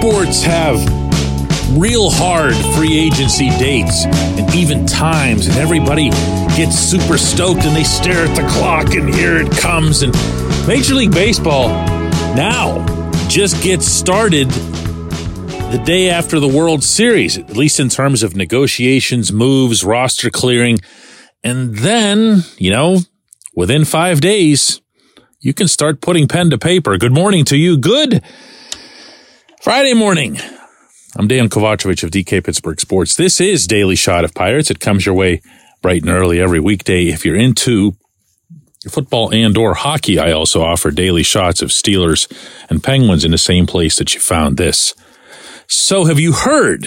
sports have real hard free agency dates and even times, and everybody gets super stoked and they stare at the clock, and here it comes. And Major League Baseball now just gets started the day after the World Series, at least in terms of negotiations, moves, roster clearing. And then, you know, within five days, you can start putting pen to paper. Good morning to you. Good Friday morning. I'm Dejan Kovacevic of DK Pittsburgh Sports. This is Daily Shot of Pirates. It comes your way bright and early every weekday. If you're into football and or hockey, I also offer daily shots of Steelers and Penguins in the same place that you found this. So have you heard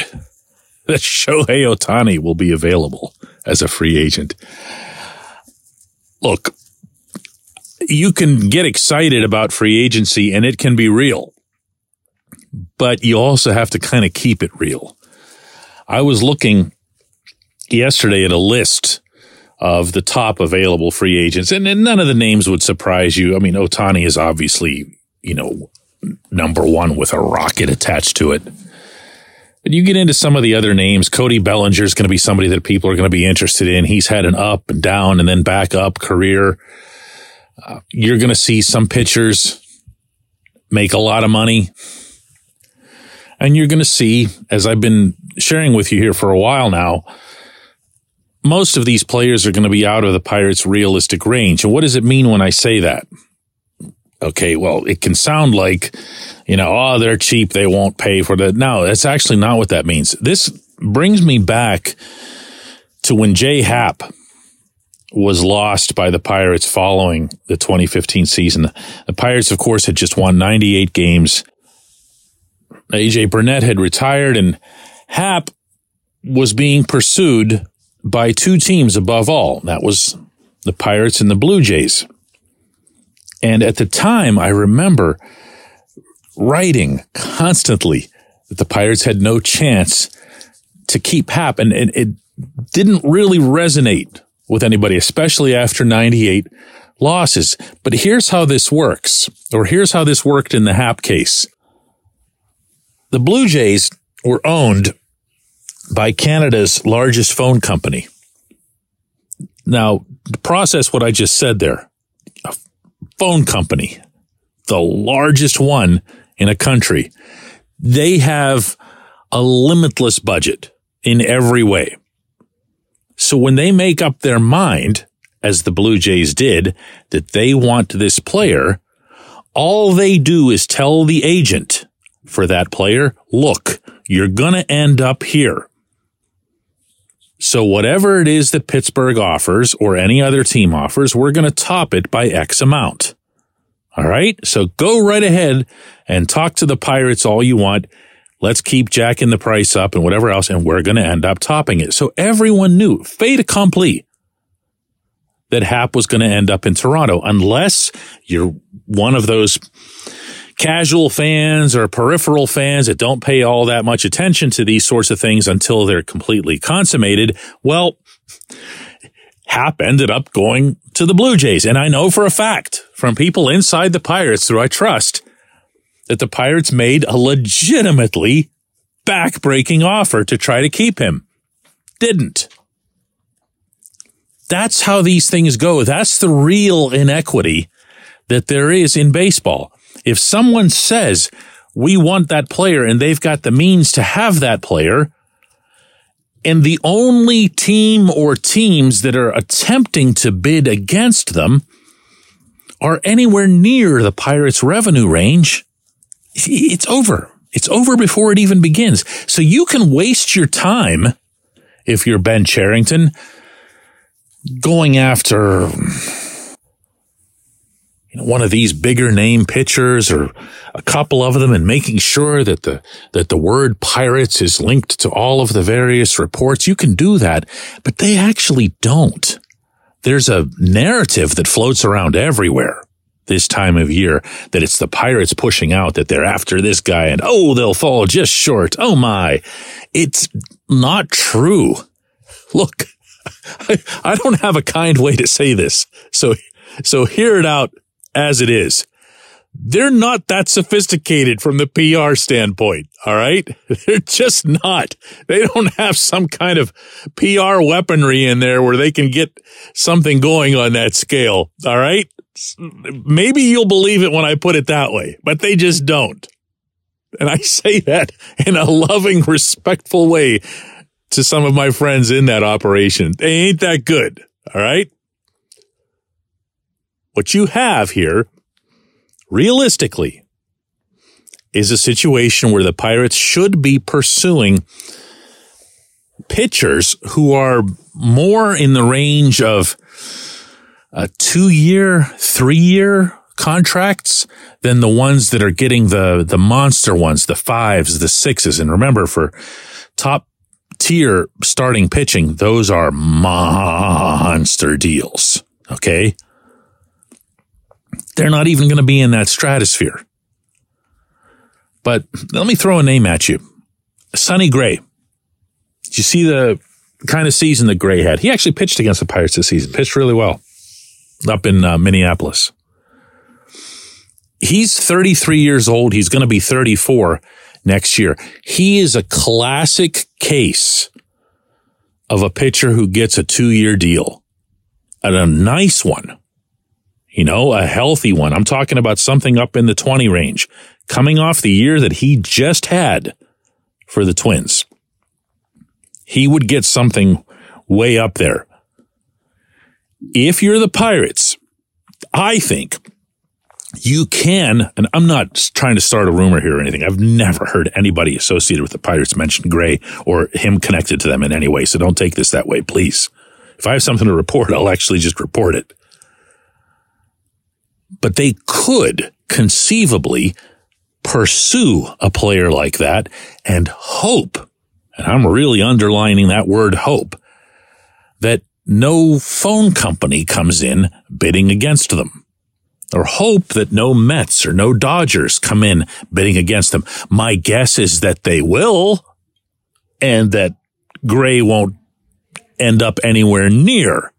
that Shohei Ohtani will be available as a free agent? Look, you can get excited about free agency and it can be real, but you also have to kind of keep it real. I was looking yesterday at a list of the top available free agents and, and none of the names would surprise you. I mean, Ohtani is obviously, you know, number one with a rocket attached to it. But you get into some of the other names. Cody Bellinger is going to be somebody that people are going to be interested in. He's had an up and down and then back up career. Uh, you're going to see some pitchers make a lot of money. And you're going to see, as I've been sharing with you here for a while now, most of these players are going to be out of the Pirates' realistic range. And what does it mean when I say that? Okay, well, it can sound like you know, oh, they're cheap. They won't pay for that. No, that's actually not what that means. This brings me back to when J.A. Happ was lost by the Pirates following the 2015 season. The Pirates, of course, had just won 98 games. Uh, AJ Burnett had retired and Happ was being pursued by two teams above all. That was the Pirates and the Blue Jays. And at the time, I remember writing constantly that the Pirates had no chance to keep Happ. And, and it didn't really resonate with anybody, especially after 98 losses. But here's how this works, or here's how this worked in the Happ case. The Blue Jays were owned by Canada's largest phone company. Now, process what I just said there. A phone company, the largest one in a country, they have a limitless budget in every way. So when they make up their mind, as the Blue Jays did, that they want this player, all they do is tell the agent for that player, look, you're going to end up here. So whatever it is that Pittsburgh offers or any other team offers, we're going to top it by X amount. All right. So go right ahead and talk to the Pirates all you want. Let's keep jacking the price up and whatever else. And we're going to end up topping it. So everyone knew fait accompli that Happ was going to end up in Toronto unless you're one of those casual fans or peripheral fans that don't pay all that much attention to these sorts of things until they're completely consummated. Well, Happ ended up going to the Blue Jays. And I know for a fact from people inside the Pirates who I trust that the Pirates made a legitimately backbreaking offer to try to keep him. Didn't. That's how these things go. That's the real inequity that there is in baseball. If someone says, we want that player and they've got the means to have that player, and the only team or teams that are attempting to bid against them are anywhere near the Pirates' revenue range, it's over. It's over before it even begins. So you can waste your time if you're Ben Cherington going after you know, one of these bigger name pitchers or a couple of them and making sure that the, that the word pirates is linked to all of the various reports. You can do that, but they actually don't. There's a narrative that floats around everywhere this time of year that it's the pirates pushing out that they're after this guy and oh, they'll fall just short. Oh my. It's not true. Look, I, I don't have a kind way to say this. So, so hear it out as it is. they're not that sophisticated from the PR standpoint. All right. They're just not. They don't have some kind of PR weaponry in there where they can get something going on that scale. All right. Maybe you'll believe it when I put it that way, but they just don't. And I say that in a loving, respectful way to some of my friends in that operation. They ain't that good. All right. What you have here realistically is a situation where the Pirates should be pursuing pitchers who are more in the range of uh, a two year, three year contracts than the ones that are getting the, the monster ones, the fives, the sixes. And remember for top tier starting pitching, those are monster deals. Okay. They're not even going to be in that stratosphere. But let me throw a name at you. Sonny Gray. Did you see the kind of season that Gray had? He actually pitched against the Pirates this season, pitched really well up in uh, Minneapolis. He's 33 years old. He's going to be 34 next year. He is a classic case of a pitcher who gets a two year deal and a nice one you know, a healthy one. I'm talking about something up in the 20 range coming off the year that he just had for the Twins. He would get something way up there. If you're the Pirates, I think you can, and I'm not trying to start a rumor here or anything. I've never heard anybody associated with the Pirates mention Gray or him connected to them in any way. So don't take this that way, please. If I have something to report, I'll actually just report it but they could conceivably pursue a player like that and hope, and I'm really underlining that word hope, that no phone company comes in bidding against them. Or hope that no Mets or no Dodgers come in bidding against them. My guess is that they will, and that Gray won't end up anywhere near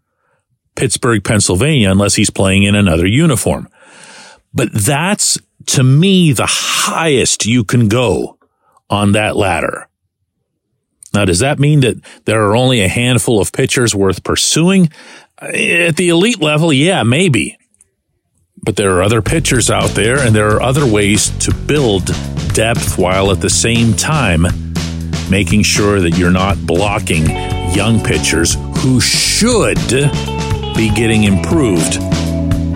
Pittsburgh, Pennsylvania, unless he's playing in another uniform. But that's to me the highest you can go on that ladder. Now, does that mean that there are only a handful of pitchers worth pursuing? Uh, at the elite level, yeah, maybe. But there are other pitchers out there and there are other ways to build depth while at the same time making sure that you're not blocking young pitchers who should be getting improved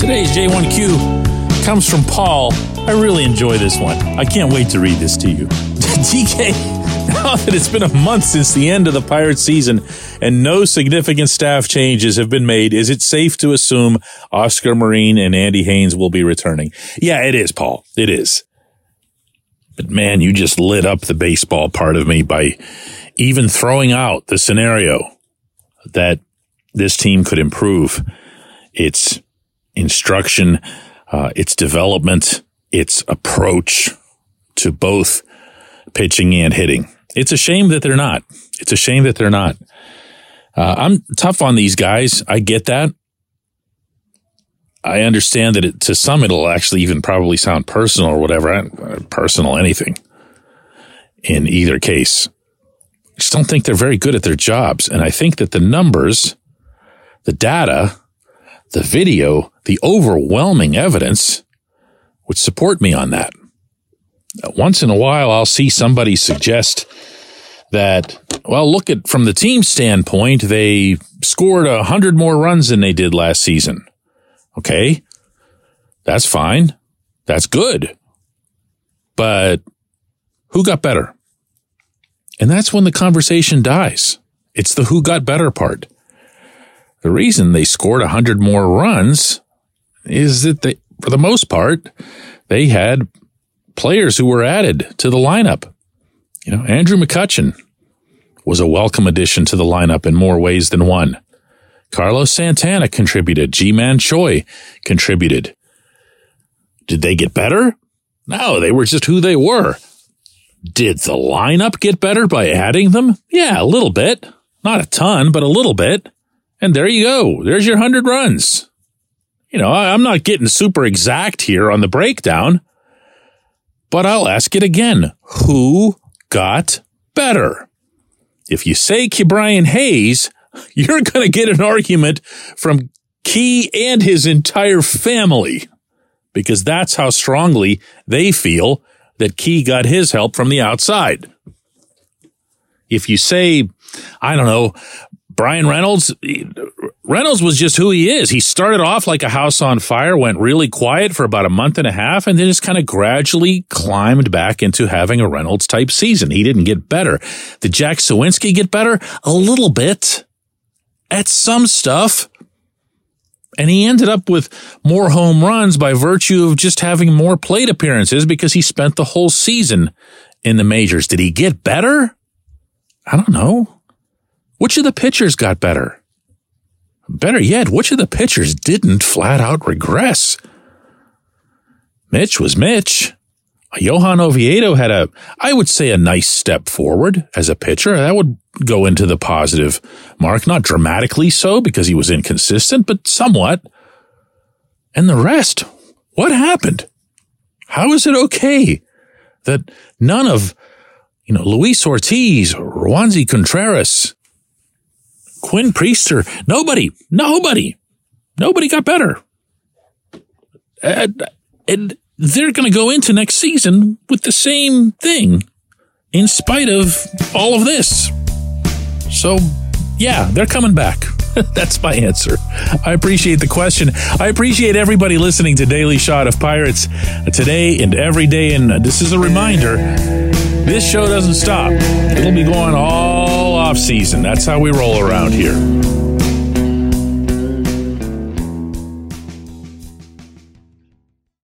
Today's J1Q comes from Paul. I really enjoy this one. I can't wait to read this to you. DK, now that it's been a month since the end of the Pirate season and no significant staff changes have been made, is it safe to assume Oscar Marin and Andy Haines will be returning? Yeah, it is, Paul. It is. But man, you just lit up the baseball part of me by even throwing out the scenario that this team could improve its instruction, uh, its development, its approach to both pitching and hitting. It's a shame that they're not. It's a shame that they're not. Uh, I'm tough on these guys. I get that. I understand that it, to some it'll actually even probably sound personal or whatever. Uh, personal, anything. In either case, I just don't think they're very good at their jobs. And I think that the numbers, the data, the video, the overwhelming evidence would support me on that. Once in a while, I'll see somebody suggest that, well, look at from the team standpoint, they scored a hundred more runs than they did last season. Okay. That's fine. That's good. But who got better? And that's when the conversation dies. It's the who got better part. The reason they scored a hundred more runs is that they, for the most part, they had players who were added to the lineup. You know, Andrew McCutchen was a welcome addition to the lineup in more ways than one. Carlos Santana contributed. Ji-Man Choi contributed. Did they get better? No, they were just who they were. Did the lineup get better by adding them? Yeah, a little bit. Not a ton, but a little bit. And there you go. There's your 100 runs. You know, I'm not getting super exact here on the breakdown, but I'll ask it again. Who got better? If you say Brian Hayes, you're going to get an argument from Key and his entire family because that's how strongly they feel that Key got his help from the outside. If you say, I don't know, Bryan Reynolds, Reynolds was just who he is. He started off like a house on fire, went really quiet for about a month and a half, and then just kind of gradually climbed back into having a Reynolds type season. He didn't get better. Did Jack Suwinski get better? A little bit at some stuff. And he ended up with more home runs by virtue of just having more plate appearances because he spent the whole season in the majors. Did he get better? I don't know. Which of the pitchers got better? Better yet, which of the pitchers didn't flat out regress? Mitch was Mitch. Johan Oviedo had a, I would say, a nice step forward as a pitcher. That would go into the positive mark. Not dramatically so because he was inconsistent, but somewhat. And the rest, what happened? How is it okay that none of, you know, Luis Ortiz, Roansy Contreras, Quinn Priester, nobody, nobody, nobody got better. And, and they're going to go into next season with the same thing in spite of all of this. So, yeah, they're coming back. That's my answer. I appreciate the question. I appreciate everybody listening to Daily Shot of Pirates today and every day. And this is a reminder this show doesn't stop, it'll be going all off season. That's how we roll around here.